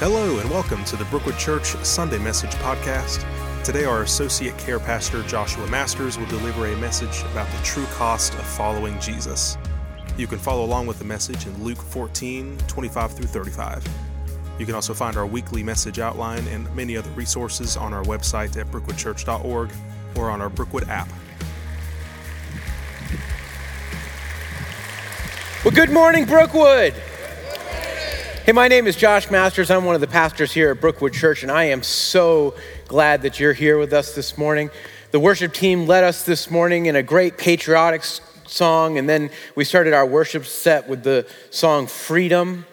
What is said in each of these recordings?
Hello, and welcome to the Brookwood Church Sunday Message Podcast. Today, our Associate Care Pastor Joshua Masters will deliver a message about the true cost of following Jesus. You can follow along with the message in Luke 14 25 through 35. You can also find our weekly message outline and many other resources on our website at brookwoodchurch.org or on our Brookwood app. Well, good morning, Brookwood. Hey, my name is Josh Masters. I'm one of the pastors here at Brookwood Church, and I am so glad that you're here with us this morning. The worship team led us this morning in a great patriotic song, and then we started our worship set with the song Freedom.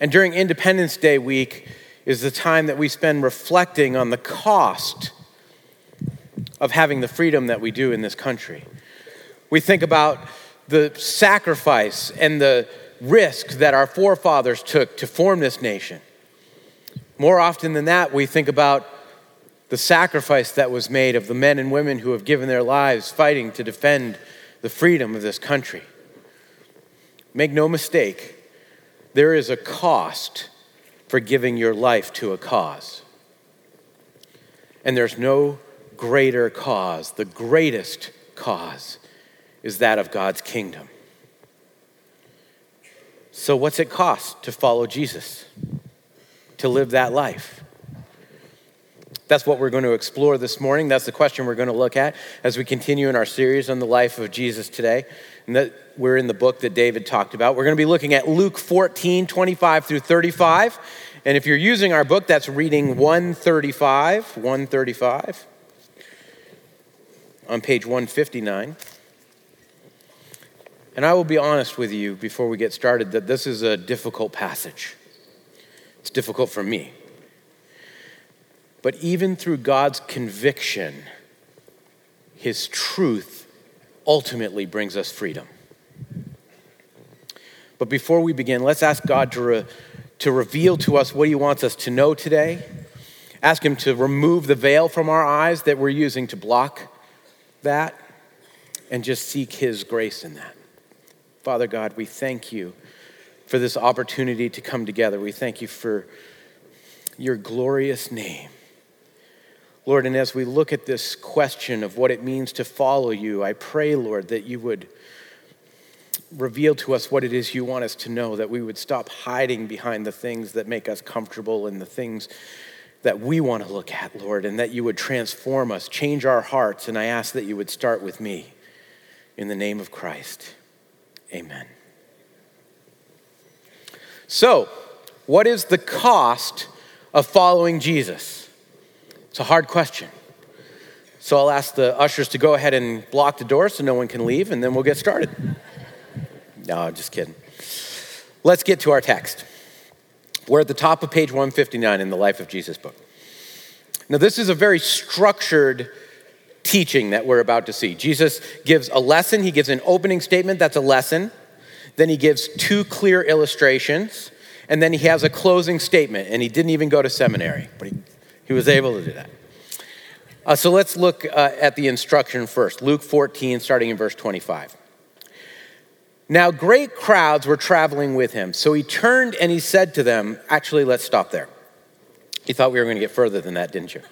And during Independence Day week is the time that we spend reflecting on the cost of having the freedom that we do in this country. We think about the sacrifice and the risk that our forefathers took to form this nation. More often than that, we think about the sacrifice that was made of the men and women who have given their lives fighting to defend the freedom of this country. Make no mistake, there is a cost for giving your life to a cause. And there's no greater cause. The greatest cause is that of God's kingdom. So, what's it cost to follow Jesus, to live that life? That's what we're going to explore this morning. That's the question we're going to look at as we continue in our series on the life of Jesus today. And that we're in the book that David talked about. We're going to be looking at Luke 14, 25 through 35. And if you're using our book, that's reading 135, 135 on page 159. And I will be honest with you before we get started that this is a difficult passage. It's difficult for me. But even through God's conviction, His truth ultimately brings us freedom. But before we begin, let's ask God to, re- to reveal to us what He wants us to know today. Ask Him to remove the veil from our eyes that we're using to block that, and just seek His grace in that. Father God, we thank you for this opportunity to come together. We thank you for your glorious name. Lord, and as we look at this question of what it means to follow you, I pray, Lord, that you would reveal to us what it is you want us to know, that we would stop hiding behind the things that make us comfortable and the things that we want to look at, Lord, and that you would transform us, change our hearts. And I ask that you would start with me in the name of Christ. Amen. So, what is the cost of following Jesus? It's a hard question. So, I'll ask the ushers to go ahead and block the door so no one can leave, and then we'll get started. No, I'm just kidding. Let's get to our text. We're at the top of page 159 in the Life of Jesus book. Now, this is a very structured teaching that we're about to see. Jesus gives a lesson, he gives an opening statement that's a lesson, then he gives two clear illustrations, and then he has a closing statement. And he didn't even go to seminary, but he, he was able to do that. Uh, so let's look uh, at the instruction first Luke 14, starting in verse 25. Now, great crowds were traveling with him. So he turned and he said to them, Actually, let's stop there. You thought we were going to get further than that, didn't you?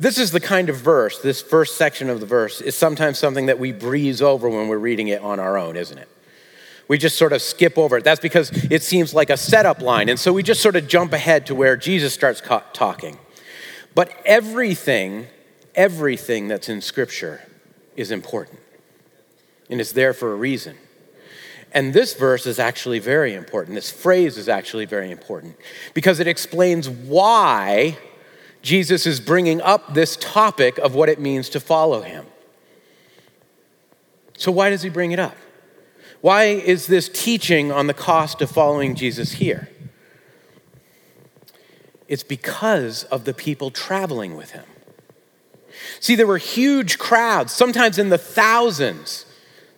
This is the kind of verse, this first section of the verse is sometimes something that we breeze over when we're reading it on our own, isn't it? We just sort of skip over it. That's because it seems like a setup line. And so we just sort of jump ahead to where Jesus starts talking. But everything, everything that's in Scripture is important. And it's there for a reason. And this verse is actually very important. This phrase is actually very important because it explains why Jesus is bringing up this topic of what it means to follow him. So, why does he bring it up? Why is this teaching on the cost of following Jesus here? It's because of the people traveling with him. See, there were huge crowds, sometimes in the thousands,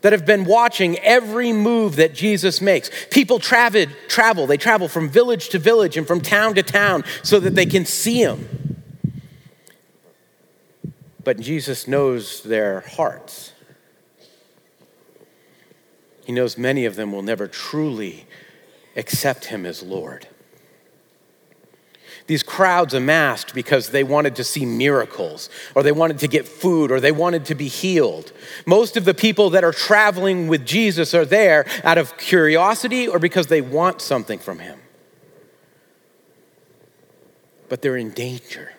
that have been watching every move that Jesus makes. People travel, travel, they travel from village to village and from town to town so that they can see him. But Jesus knows their hearts. He knows many of them will never truly accept him as Lord. These crowds amassed because they wanted to see miracles, or they wanted to get food, or they wanted to be healed. Most of the people that are traveling with Jesus are there out of curiosity or because they want something from him. But they're in danger.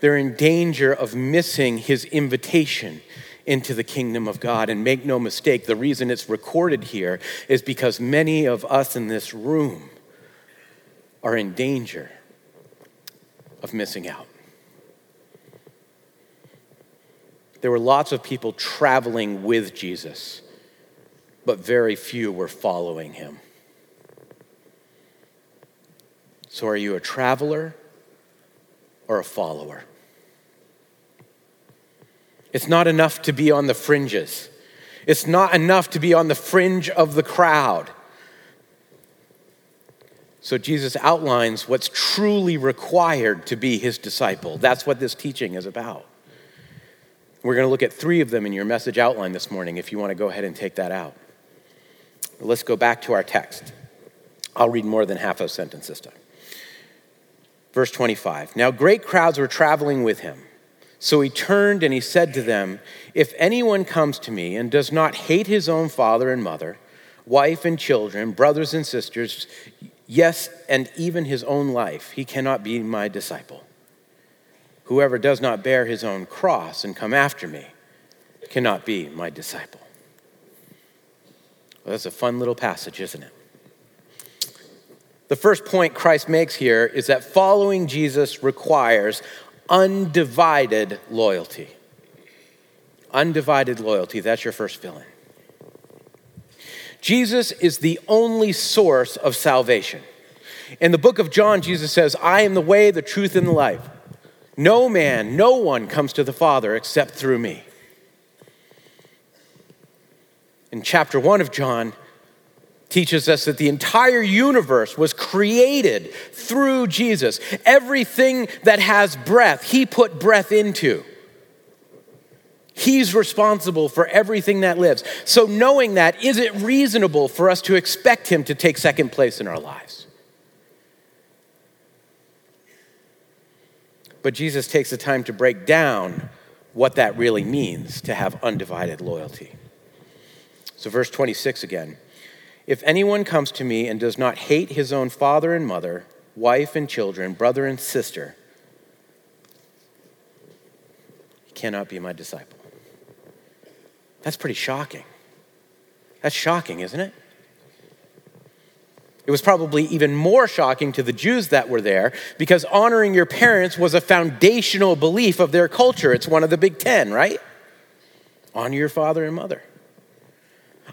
They're in danger of missing his invitation into the kingdom of God. And make no mistake, the reason it's recorded here is because many of us in this room are in danger of missing out. There were lots of people traveling with Jesus, but very few were following him. So, are you a traveler or a follower? It's not enough to be on the fringes. It's not enough to be on the fringe of the crowd. So Jesus outlines what's truly required to be his disciple. That's what this teaching is about. We're going to look at three of them in your message outline this morning if you want to go ahead and take that out. Let's go back to our text. I'll read more than half a sentence this time. Verse 25 Now great crowds were traveling with him. So he turned and he said to them, If anyone comes to me and does not hate his own father and mother, wife and children, brothers and sisters, yes, and even his own life, he cannot be my disciple. Whoever does not bear his own cross and come after me cannot be my disciple. Well, that's a fun little passage, isn't it? The first point Christ makes here is that following Jesus requires undivided loyalty. Undivided loyalty, that's your first fill in. Jesus is the only source of salvation. In the book of John, Jesus says, I am the way, the truth, and the life. No man, no one comes to the Father except through me. In chapter 1 of John, teaches us that the entire universe was created through Jesus. Everything that has breath, he put breath into. He's responsible for everything that lives. So, knowing that, is it reasonable for us to expect him to take second place in our lives? But Jesus takes the time to break down what that really means to have undivided loyalty. So, verse 26 again. If anyone comes to me and does not hate his own father and mother, wife and children, brother and sister, he cannot be my disciple. That's pretty shocking. That's shocking, isn't it? It was probably even more shocking to the Jews that were there because honoring your parents was a foundational belief of their culture. It's one of the big ten, right? Honor your father and mother.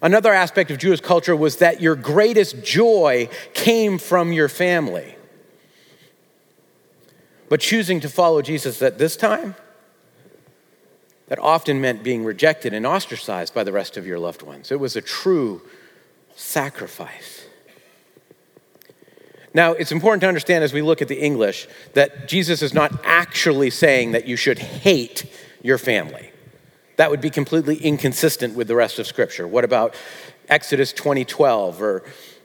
Another aspect of Jewish culture was that your greatest joy came from your family. But choosing to follow Jesus at this time, that often meant being rejected and ostracized by the rest of your loved ones. It was a true sacrifice. Now, it's important to understand as we look at the English that Jesus is not actually saying that you should hate your family. That would be completely inconsistent with the rest of Scripture. What about Exodus 20:12 or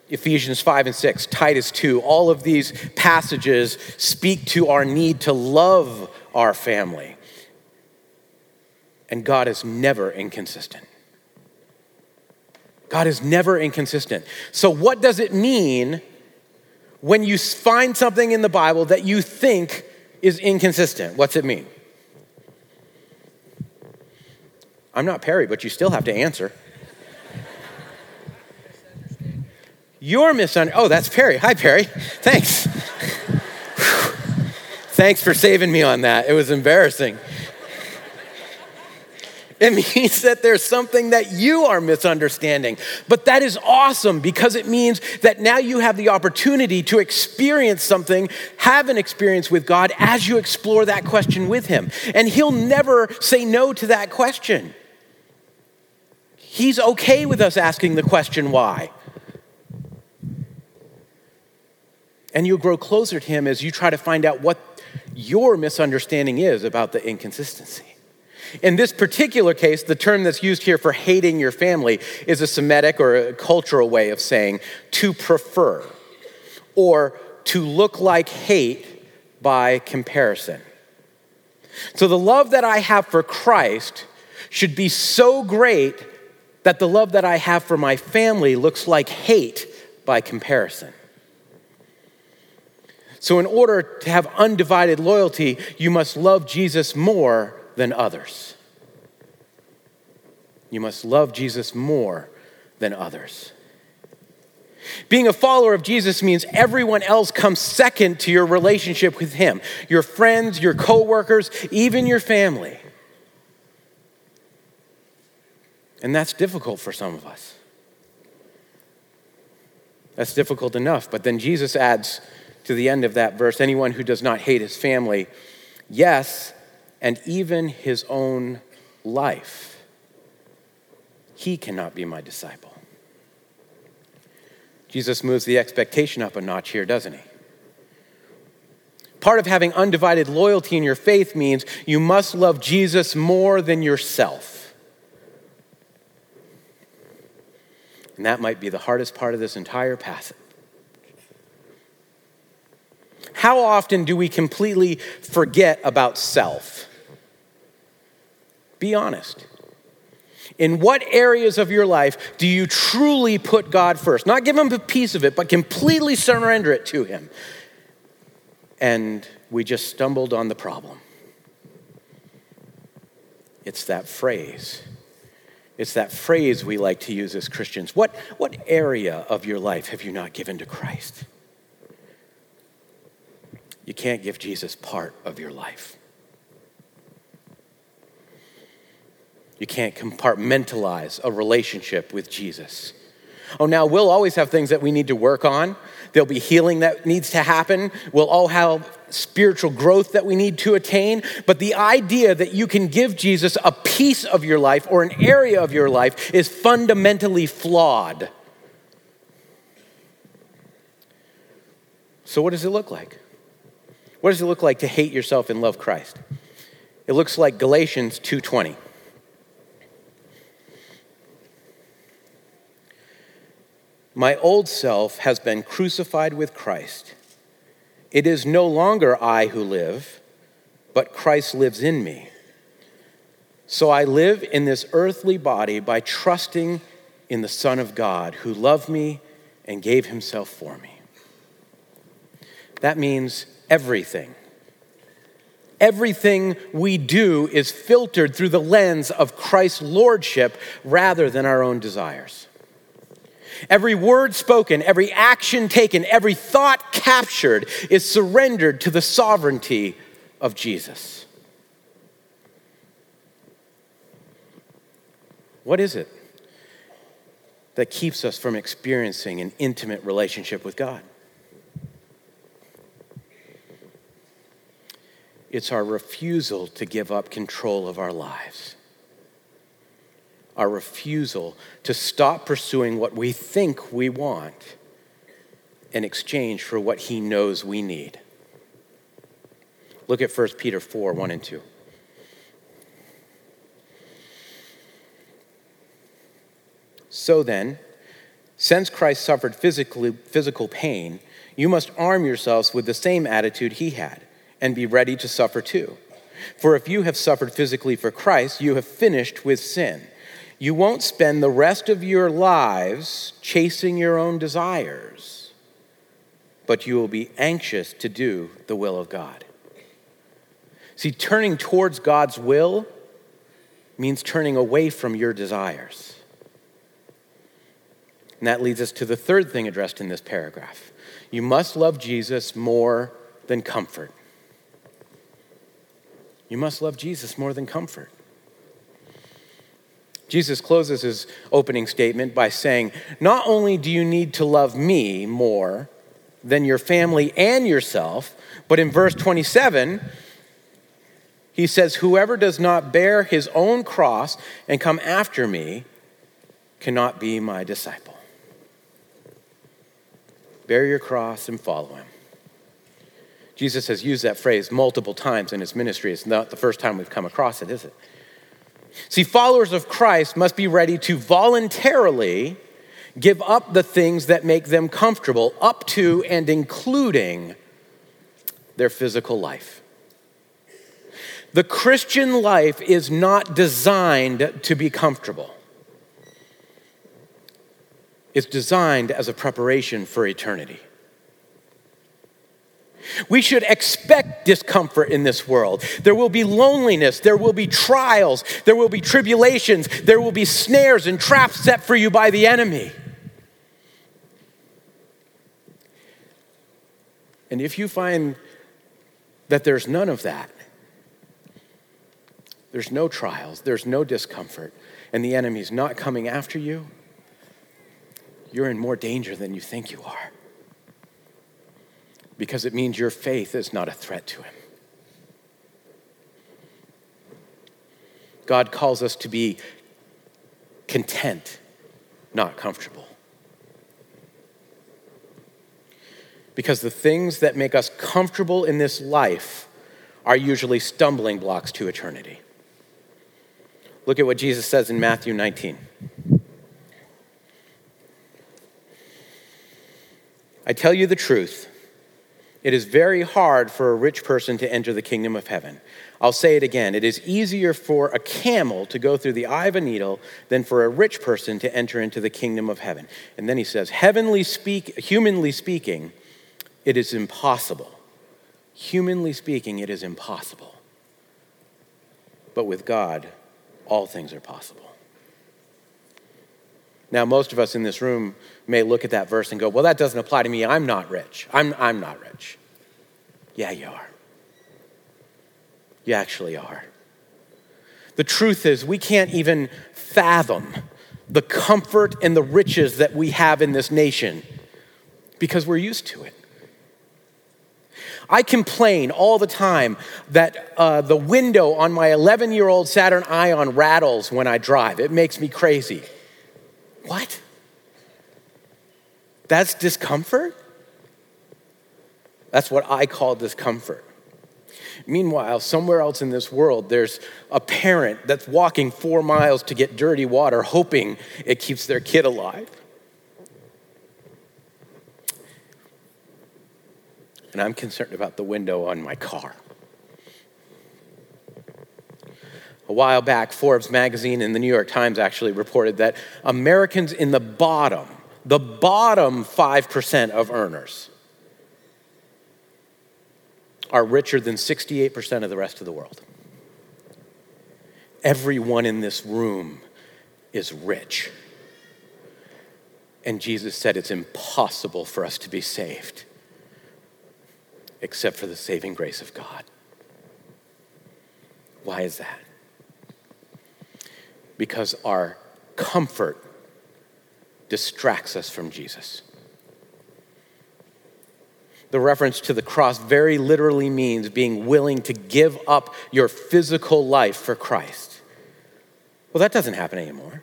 Ephesians 5 and 6, Titus 2? All of these passages speak to our need to love our family. And God is never inconsistent. God is never inconsistent. So, what does it mean when you find something in the Bible that you think is inconsistent? What's it mean? I'm not Perry, but you still have to answer. You're misunderstanding. Oh, that's Perry. Hi, Perry. Thanks. Thanks for saving me on that. It was embarrassing. It means that there's something that you are misunderstanding. But that is awesome because it means that now you have the opportunity to experience something, have an experience with God as you explore that question with Him. And He'll never say no to that question. He's okay with us asking the question, why? And you'll grow closer to Him as you try to find out what your misunderstanding is about the inconsistency. In this particular case, the term that's used here for hating your family is a Semitic or a cultural way of saying to prefer or to look like hate by comparison. So the love that I have for Christ should be so great that the love that I have for my family looks like hate by comparison. So, in order to have undivided loyalty, you must love Jesus more than others. You must love Jesus more than others. Being a follower of Jesus means everyone else comes second to your relationship with him. Your friends, your coworkers, even your family. And that's difficult for some of us. That's difficult enough. But then Jesus adds to the end of that verse anyone who does not hate his family, yes, and even his own life, he cannot be my disciple. Jesus moves the expectation up a notch here, doesn't he? Part of having undivided loyalty in your faith means you must love Jesus more than yourself. And that might be the hardest part of this entire passage. How often do we completely forget about self? Be honest. In what areas of your life do you truly put God first? Not give Him a piece of it, but completely surrender it to Him. And we just stumbled on the problem. It's that phrase. It's that phrase we like to use as Christians. What, what area of your life have you not given to Christ? You can't give Jesus part of your life. You can't compartmentalize a relationship with Jesus. Oh, now we'll always have things that we need to work on. There'll be healing that needs to happen. We'll all have spiritual growth that we need to attain. But the idea that you can give Jesus a piece of your life or an area of your life is fundamentally flawed. So, what does it look like? What does it look like to hate yourself and love Christ? It looks like Galatians 2:20. My old self has been crucified with Christ. It is no longer I who live, but Christ lives in me. So I live in this earthly body by trusting in the Son of God who loved me and gave himself for me. That means everything. Everything we do is filtered through the lens of Christ's lordship rather than our own desires. Every word spoken, every action taken, every thought captured is surrendered to the sovereignty of Jesus. What is it that keeps us from experiencing an intimate relationship with God? It's our refusal to give up control of our lives our refusal to stop pursuing what we think we want in exchange for what he knows we need. Look at 1 Peter 4 1 and 2. So then, since Christ suffered physically, physical pain, you must arm yourselves with the same attitude he had and be ready to suffer too. For if you have suffered physically for Christ, you have finished with sin you won't spend the rest of your lives chasing your own desires, but you will be anxious to do the will of God. See, turning towards God's will means turning away from your desires. And that leads us to the third thing addressed in this paragraph. You must love Jesus more than comfort. You must love Jesus more than comfort. Jesus closes his opening statement by saying, Not only do you need to love me more than your family and yourself, but in verse 27, he says, Whoever does not bear his own cross and come after me cannot be my disciple. Bear your cross and follow him. Jesus has used that phrase multiple times in his ministry. It's not the first time we've come across it, is it? See, followers of Christ must be ready to voluntarily give up the things that make them comfortable, up to and including their physical life. The Christian life is not designed to be comfortable. It's designed as a preparation for eternity. We should expect discomfort in this world. There will be loneliness, there will be trials, there will be tribulations, there will be snares and traps set for you by the enemy. And if you find that there's none of that, there's no trials, there's no discomfort, and the enemy's not coming after you, you're in more danger than you think you are because it means your faith is not a threat to him. God calls us to be content, not comfortable. Because the things that make us comfortable in this life are usually stumbling blocks to eternity. Look at what Jesus says in Matthew 19. I tell you the truth. It is very hard for a rich person to enter the kingdom of heaven. I'll say it again. It is easier for a camel to go through the eye of a needle than for a rich person to enter into the kingdom of heaven. And then he says, heavenly speak, humanly speaking, it is impossible. Humanly speaking, it is impossible. But with God, all things are possible. Now, most of us in this room may look at that verse and go, Well, that doesn't apply to me. I'm not rich. I'm, I'm not rich. Yeah, you are. You actually are. The truth is, we can't even fathom the comfort and the riches that we have in this nation because we're used to it. I complain all the time that uh, the window on my 11 year old Saturn Ion rattles when I drive. It makes me crazy. What? That's discomfort? That's what I call discomfort. Meanwhile, somewhere else in this world, there's a parent that's walking four miles to get dirty water, hoping it keeps their kid alive. And I'm concerned about the window on my car. A while back, Forbes magazine and the New York Times actually reported that Americans in the bottom, the bottom 5% of earners, are richer than 68% of the rest of the world. Everyone in this room is rich. And Jesus said it's impossible for us to be saved except for the saving grace of God. Why is that? Because our comfort distracts us from Jesus. The reference to the cross very literally means being willing to give up your physical life for Christ. Well, that doesn't happen anymore.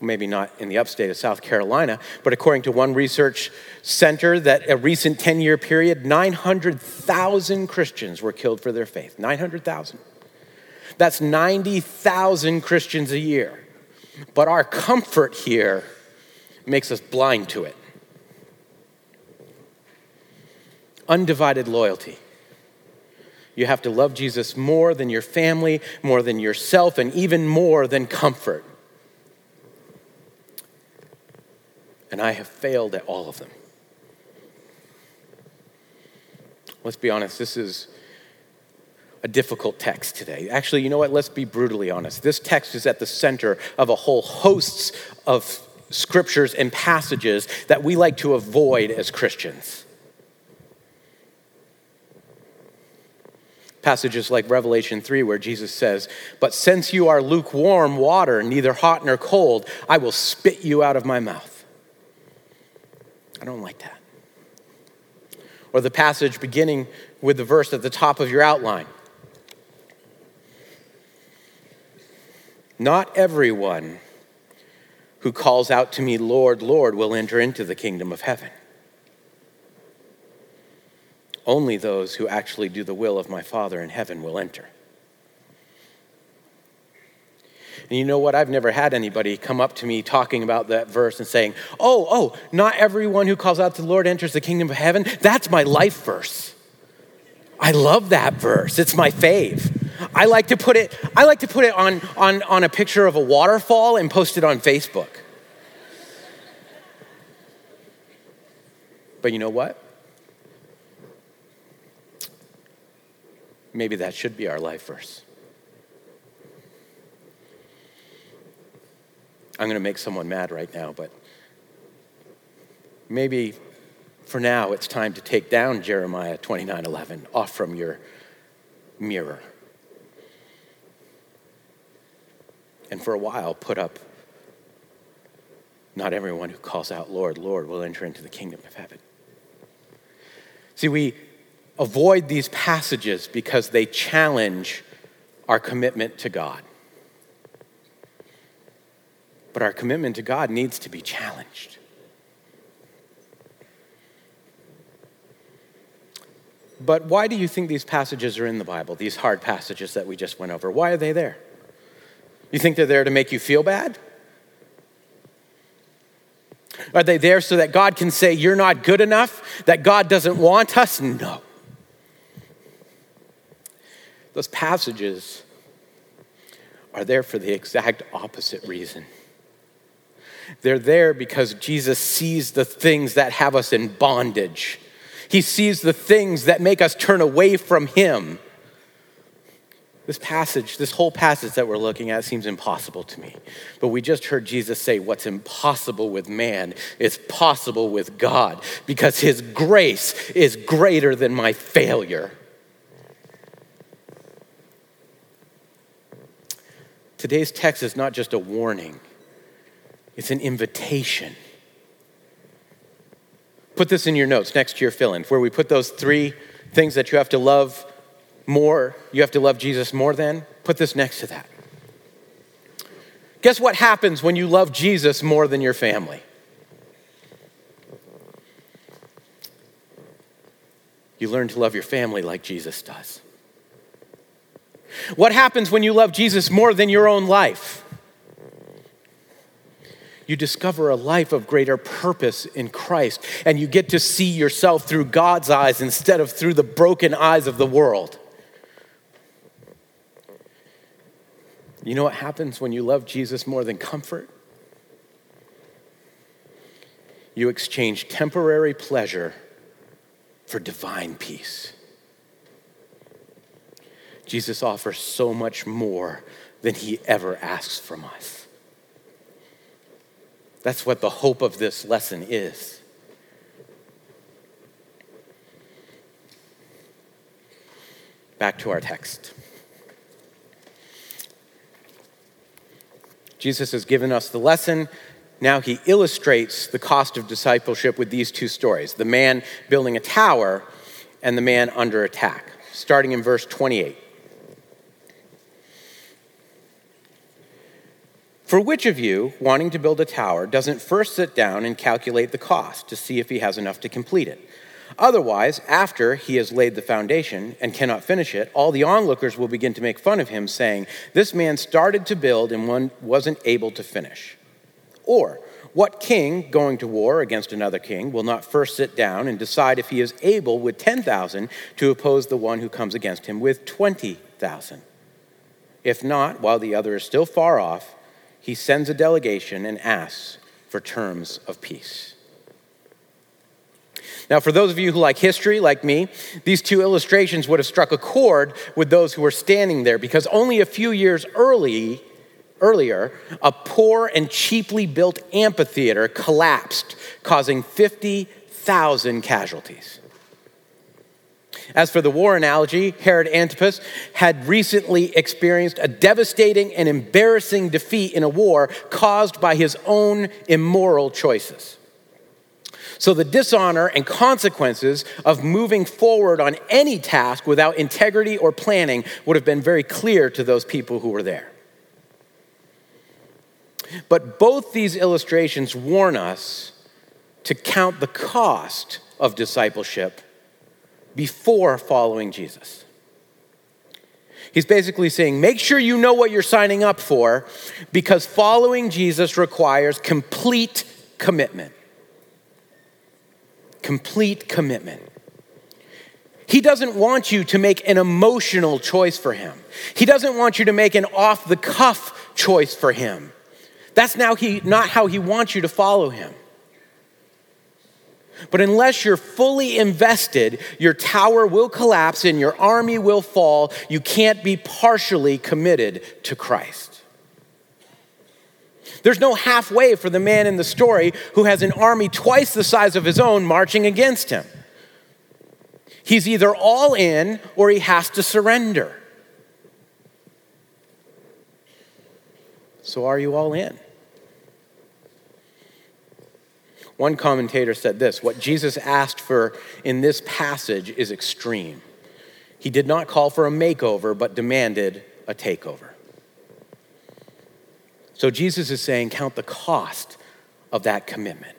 Maybe not in the upstate of South Carolina, but according to one research center, that a recent 10 year period, 900,000 Christians were killed for their faith. 900,000. That's 90,000 Christians a year. But our comfort here makes us blind to it. Undivided loyalty. You have to love Jesus more than your family, more than yourself, and even more than comfort. And I have failed at all of them. Let's be honest, this is a difficult text today. Actually, you know what? Let's be brutally honest. This text is at the center of a whole host of scriptures and passages that we like to avoid as Christians. Passages like Revelation 3, where Jesus says, But since you are lukewarm water, neither hot nor cold, I will spit you out of my mouth. I don't like that. Or the passage beginning with the verse at the top of your outline Not everyone who calls out to me, Lord, Lord, will enter into the kingdom of heaven. Only those who actually do the will of my Father in heaven will enter. And you know what? I've never had anybody come up to me talking about that verse and saying, Oh, oh, not everyone who calls out to the Lord enters the kingdom of heaven. That's my life verse. I love that verse. It's my fave. I like to put it, I like to put it on, on, on a picture of a waterfall and post it on Facebook. But you know what? Maybe that should be our life verse. I'm going to make someone mad right now, but maybe for now it's time to take down Jeremiah 29:11 off from your mirror. And for a while put up not everyone who calls out Lord, Lord will enter into the kingdom of heaven. See, we avoid these passages because they challenge our commitment to God. But our commitment to God needs to be challenged. But why do you think these passages are in the Bible, these hard passages that we just went over? Why are they there? You think they're there to make you feel bad? Are they there so that God can say, You're not good enough? That God doesn't want us? No. Those passages are there for the exact opposite reason. They're there because Jesus sees the things that have us in bondage. He sees the things that make us turn away from Him. This passage, this whole passage that we're looking at seems impossible to me. But we just heard Jesus say, What's impossible with man is possible with God because His grace is greater than my failure. Today's text is not just a warning, it's an invitation. Put this in your notes next to your fill in, where we put those three things that you have to love more, you have to love Jesus more than. Put this next to that. Guess what happens when you love Jesus more than your family? You learn to love your family like Jesus does. What happens when you love Jesus more than your own life? you discover a life of greater purpose in Christ, and you get to see yourself through God's eyes instead of through the broken eyes of the world. You know what happens when you love Jesus more than comfort? You exchange temporary pleasure for divine peace. Jesus offers so much more than he ever asks from us. That's what the hope of this lesson is. Back to our text. Jesus has given us the lesson. Now he illustrates the cost of discipleship with these two stories the man building a tower and the man under attack, starting in verse 28. For which of you, wanting to build a tower, doesn't first sit down and calculate the cost to see if he has enough to complete it? Otherwise, after he has laid the foundation and cannot finish it, all the onlookers will begin to make fun of him, saying, This man started to build and one wasn't able to finish. Or, what king going to war against another king will not first sit down and decide if he is able with 10,000 to oppose the one who comes against him with 20,000? If not, while the other is still far off, he sends a delegation and asks for terms of peace. Now, for those of you who like history, like me, these two illustrations would have struck a chord with those who were standing there because only a few years early, earlier, a poor and cheaply built amphitheater collapsed, causing 50,000 casualties. As for the war analogy, Herod Antipas had recently experienced a devastating and embarrassing defeat in a war caused by his own immoral choices. So, the dishonor and consequences of moving forward on any task without integrity or planning would have been very clear to those people who were there. But both these illustrations warn us to count the cost of discipleship before following Jesus. He's basically saying, make sure you know what you're signing up for because following Jesus requires complete commitment. Complete commitment. He doesn't want you to make an emotional choice for him. He doesn't want you to make an off the cuff choice for him. That's now he, not how he wants you to follow him. But unless you're fully invested, your tower will collapse and your army will fall. You can't be partially committed to Christ. There's no halfway for the man in the story who has an army twice the size of his own marching against him. He's either all in or he has to surrender. So, are you all in? One commentator said this what Jesus asked for in this passage is extreme. He did not call for a makeover, but demanded a takeover. So Jesus is saying, count the cost of that commitment.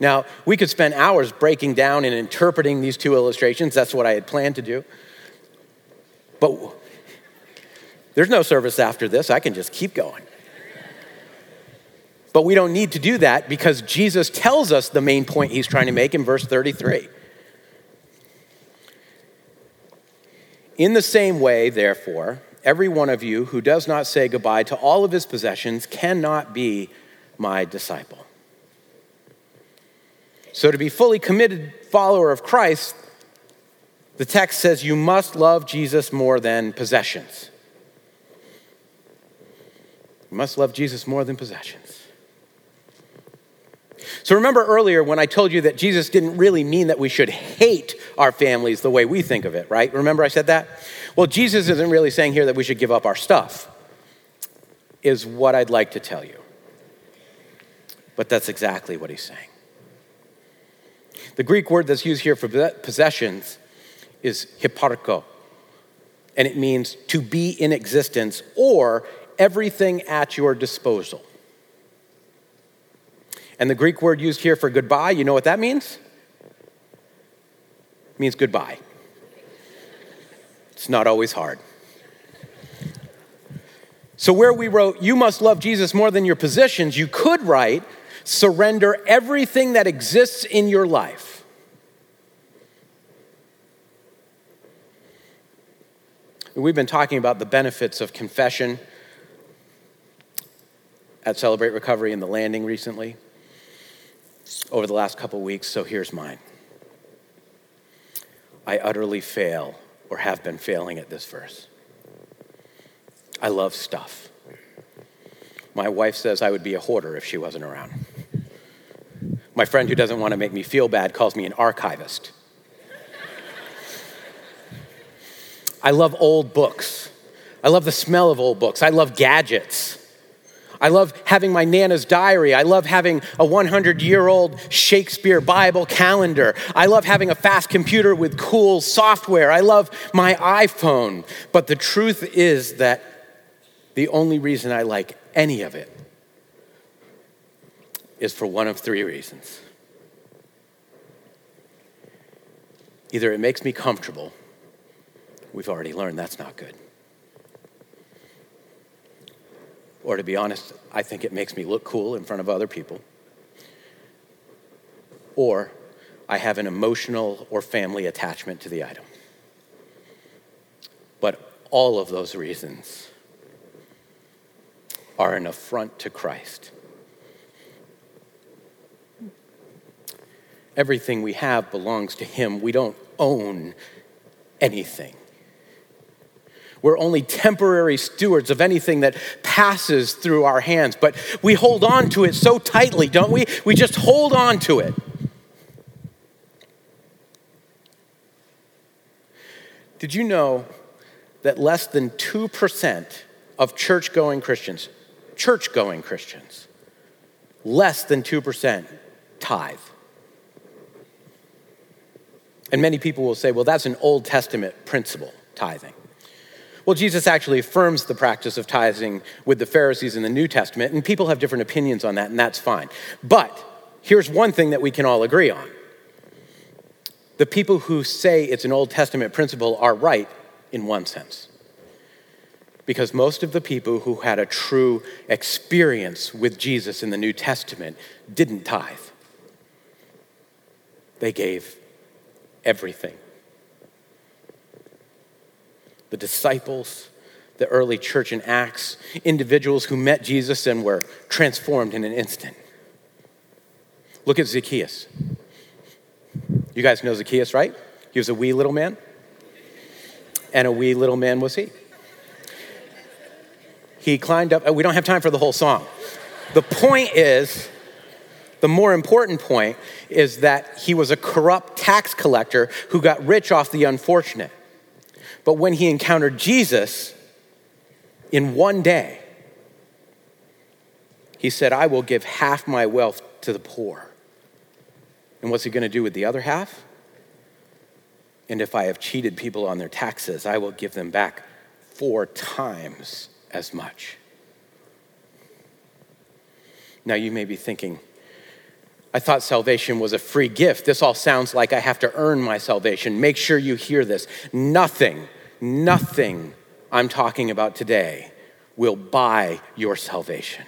Now, we could spend hours breaking down and interpreting these two illustrations. That's what I had planned to do. But there's no service after this. I can just keep going. But we don't need to do that because Jesus tells us the main point he's trying to make in verse 33. In the same way, therefore, every one of you who does not say goodbye to all of his possessions cannot be my disciple. So, to be fully committed follower of Christ, the text says you must love Jesus more than possessions. You must love Jesus more than possessions. So remember earlier when I told you that Jesus didn't really mean that we should hate our families the way we think of it, right? Remember I said that? Well, Jesus isn't really saying here that we should give up our stuff, is what I'd like to tell you. But that's exactly what he's saying. The Greek word that's used here for possessions is hyparcho, and it means to be in existence or everything at your disposal. And the Greek word used here for goodbye, you know what that means? It means goodbye. It's not always hard. So, where we wrote, you must love Jesus more than your possessions, you could write, surrender everything that exists in your life. We've been talking about the benefits of confession at Celebrate Recovery in the landing recently over the last couple weeks, so here's mine. I utterly fail or have been failing at this verse. I love stuff. My wife says I would be a hoarder if she wasn't around. My friend who doesn't want to make me feel bad calls me an archivist. I love old books. I love the smell of old books. I love gadgets. I love having my Nana's diary. I love having a 100 year old Shakespeare Bible calendar. I love having a fast computer with cool software. I love my iPhone. But the truth is that the only reason I like any of it is for one of three reasons. Either it makes me comfortable, we've already learned that's not good Or to be honest, I think it makes me look cool in front of other people. Or I have an emotional or family attachment to the item. But all of those reasons are an affront to Christ. Everything we have belongs to Him. We don't own anything. We're only temporary stewards of anything that passes through our hands, but we hold on to it so tightly, don't we? We just hold on to it. Did you know that less than 2% of church going Christians, church going Christians, less than 2% tithe? And many people will say, well, that's an Old Testament principle, tithing. Well, Jesus actually affirms the practice of tithing with the Pharisees in the New Testament, and people have different opinions on that, and that's fine. But here's one thing that we can all agree on the people who say it's an Old Testament principle are right in one sense. Because most of the people who had a true experience with Jesus in the New Testament didn't tithe, they gave everything. The disciples, the early church in Acts, individuals who met Jesus and were transformed in an instant. Look at Zacchaeus. You guys know Zacchaeus, right? He was a wee little man. And a wee little man was he. He climbed up, we don't have time for the whole song. The point is, the more important point is that he was a corrupt tax collector who got rich off the unfortunate. But when he encountered Jesus in one day, he said, I will give half my wealth to the poor. And what's he going to do with the other half? And if I have cheated people on their taxes, I will give them back four times as much. Now, you may be thinking, I thought salvation was a free gift. This all sounds like I have to earn my salvation. Make sure you hear this. Nothing, nothing I'm talking about today will buy your salvation.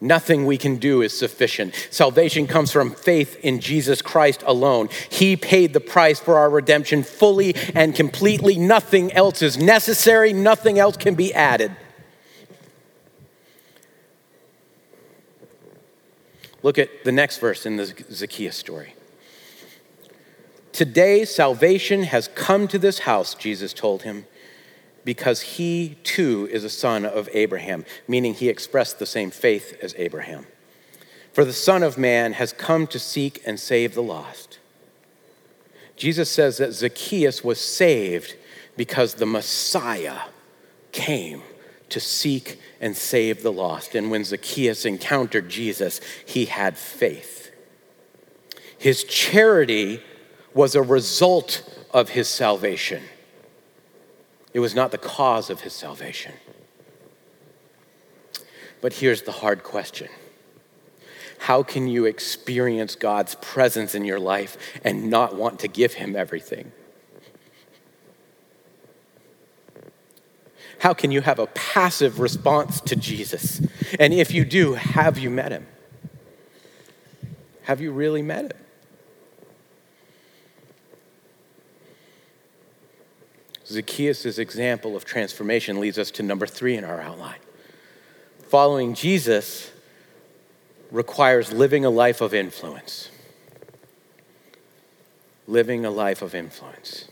Nothing we can do is sufficient. Salvation comes from faith in Jesus Christ alone. He paid the price for our redemption fully and completely. Nothing else is necessary, nothing else can be added. Look at the next verse in the Zacchaeus story. Today, salvation has come to this house, Jesus told him because he too is a son of Abraham, meaning he expressed the same faith as Abraham. For the Son of Man has come to seek and save the lost. Jesus says that Zacchaeus was saved because the Messiah came to seek and save the lost. And when Zacchaeus encountered Jesus, he had faith. His charity was a result of his salvation. It was not the cause of his salvation. But here's the hard question How can you experience God's presence in your life and not want to give him everything? How can you have a passive response to Jesus? And if you do, have you met him? Have you really met him? Zacchaeus' example of transformation leads us to number three in our outline. Following Jesus requires living a life of influence. Living a life of influence.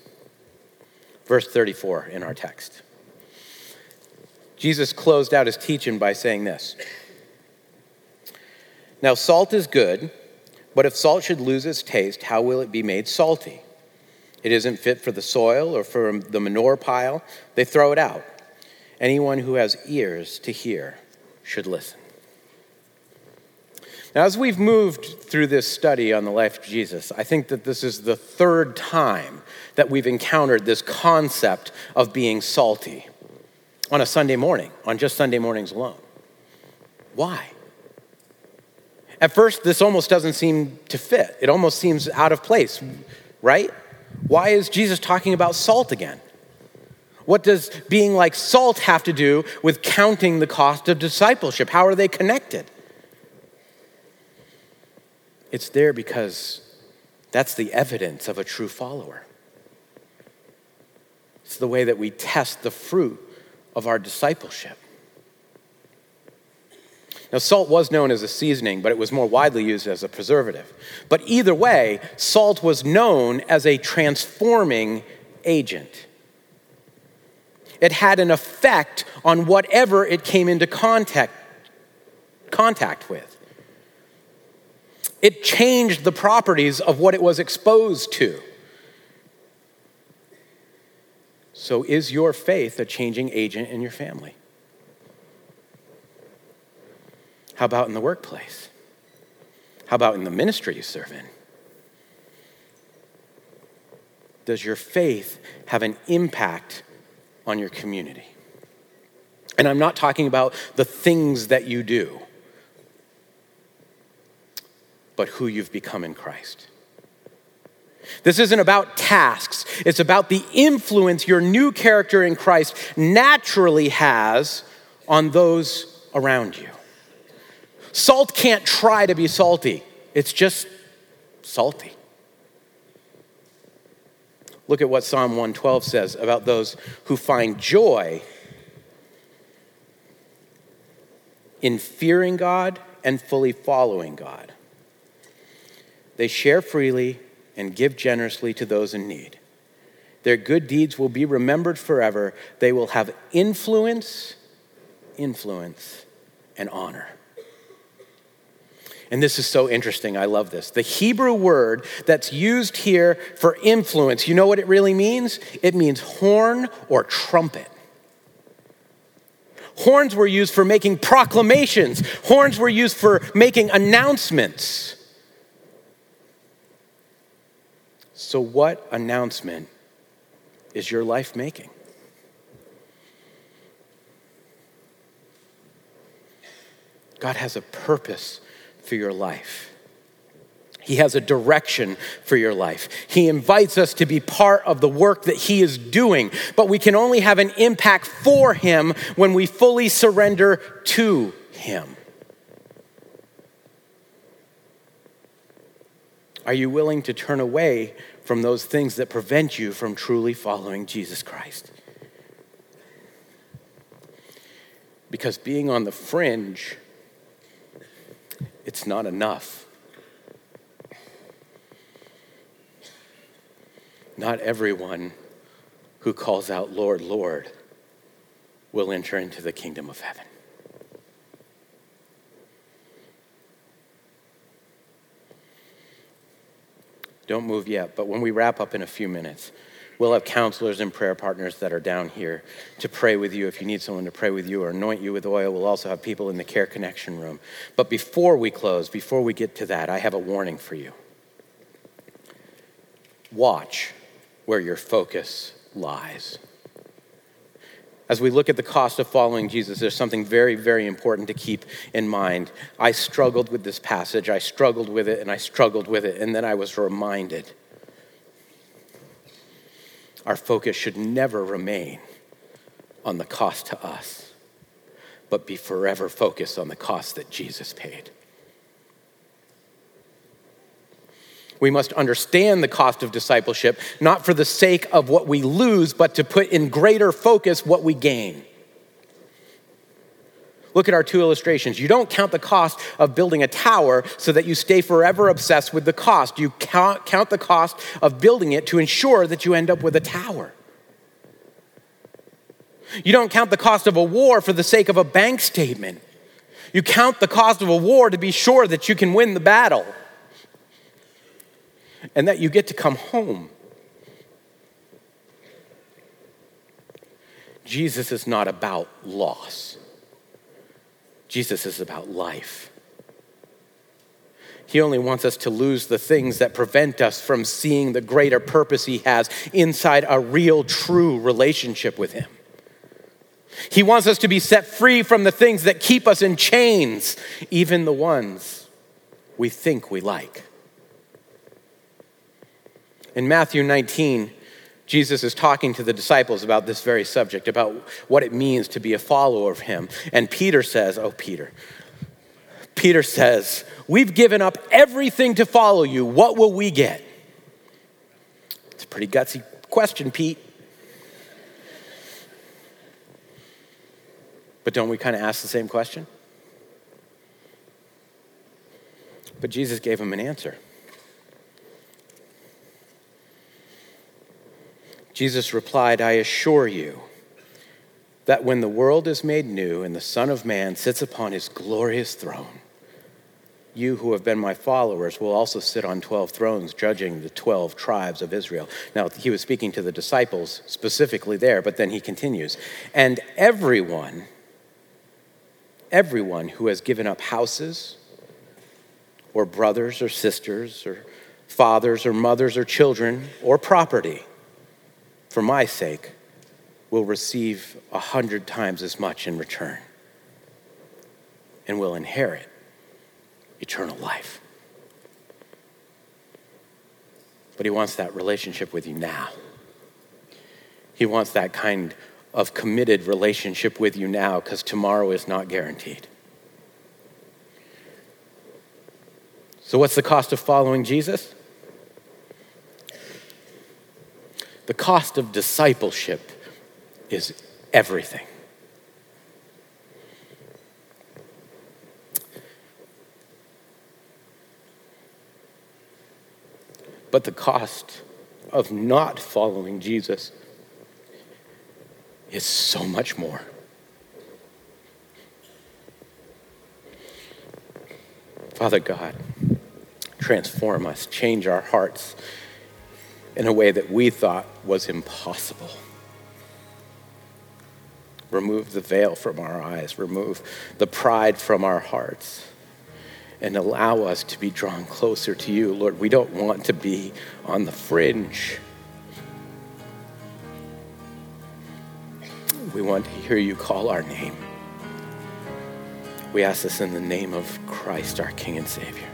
Verse 34 in our text. Jesus closed out his teaching by saying this Now, salt is good, but if salt should lose its taste, how will it be made salty? It isn't fit for the soil or for the manure pile. They throw it out. Anyone who has ears to hear should listen. Now, as we've moved through this study on the life of Jesus, I think that this is the third time that we've encountered this concept of being salty on a Sunday morning, on just Sunday mornings alone. Why? At first, this almost doesn't seem to fit. It almost seems out of place, right? Why is Jesus talking about salt again? What does being like salt have to do with counting the cost of discipleship? How are they connected? It's there because that's the evidence of a true follower. It's the way that we test the fruit of our discipleship. Now, salt was known as a seasoning, but it was more widely used as a preservative. But either way, salt was known as a transforming agent. It had an effect on whatever it came into contact, contact with. It changed the properties of what it was exposed to. So, is your faith a changing agent in your family? How about in the workplace? How about in the ministry you serve in? Does your faith have an impact on your community? And I'm not talking about the things that you do, but who you've become in Christ. This isn't about tasks, it's about the influence your new character in Christ naturally has on those around you. Salt can't try to be salty, it's just salty. Look at what Psalm 112 says about those who find joy in fearing God and fully following God. They share freely and give generously to those in need. Their good deeds will be remembered forever. They will have influence, influence, and honor. And this is so interesting. I love this. The Hebrew word that's used here for influence, you know what it really means? It means horn or trumpet. Horns were used for making proclamations, horns were used for making announcements. So, what announcement is your life making? God has a purpose for your life. He has a direction for your life. He invites us to be part of the work that He is doing, but we can only have an impact for Him when we fully surrender to Him. Are you willing to turn away from those things that prevent you from truly following Jesus Christ? Because being on the fringe, it's not enough. Not everyone who calls out, Lord, Lord, will enter into the kingdom of heaven. Don't move yet, but when we wrap up in a few minutes, we'll have counselors and prayer partners that are down here to pray with you if you need someone to pray with you or anoint you with oil. We'll also have people in the care connection room. But before we close, before we get to that, I have a warning for you. Watch where your focus lies. As we look at the cost of following Jesus, there's something very, very important to keep in mind. I struggled with this passage. I struggled with it and I struggled with it, and then I was reminded our focus should never remain on the cost to us, but be forever focused on the cost that Jesus paid. We must understand the cost of discipleship, not for the sake of what we lose, but to put in greater focus what we gain. Look at our two illustrations. You don't count the cost of building a tower so that you stay forever obsessed with the cost. You count, count the cost of building it to ensure that you end up with a tower. You don't count the cost of a war for the sake of a bank statement. You count the cost of a war to be sure that you can win the battle and that you get to come home. Jesus is not about loss, Jesus is about life. He only wants us to lose the things that prevent us from seeing the greater purpose He has inside a real, true relationship with Him. He wants us to be set free from the things that keep us in chains, even the ones we think we like. In Matthew 19, Jesus is talking to the disciples about this very subject, about what it means to be a follower of him. And Peter says, Oh, Peter. Peter says, We've given up everything to follow you. What will we get? It's a pretty gutsy question, Pete. But don't we kind of ask the same question? But Jesus gave him an answer. Jesus replied, I assure you that when the world is made new and the Son of Man sits upon his glorious throne, you who have been my followers will also sit on 12 thrones, judging the 12 tribes of Israel. Now, he was speaking to the disciples specifically there, but then he continues. And everyone, everyone who has given up houses, or brothers or sisters, or fathers or mothers or children, or property, for my sake, will receive a hundred times as much in return and will inherit eternal life. but He wants that relationship with you now. He wants that kind of committed relationship with you now because tomorrow is not guaranteed. So, what's the cost of following Jesus? The cost of discipleship is everything. But the cost of not following Jesus is so much more. Father God, transform us, change our hearts in a way that we thought was impossible. Remove the veil from our eyes, remove the pride from our hearts, and allow us to be drawn closer to you. Lord, we don't want to be on the fringe. We want to hear you call our name. We ask this in the name of Christ, our King and Savior.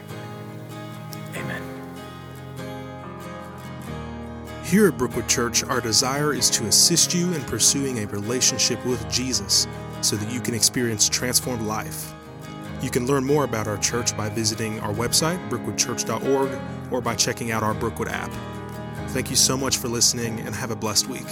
Here at Brookwood Church, our desire is to assist you in pursuing a relationship with Jesus so that you can experience transformed life. You can learn more about our church by visiting our website, brookwoodchurch.org, or by checking out our Brookwood app. Thank you so much for listening and have a blessed week.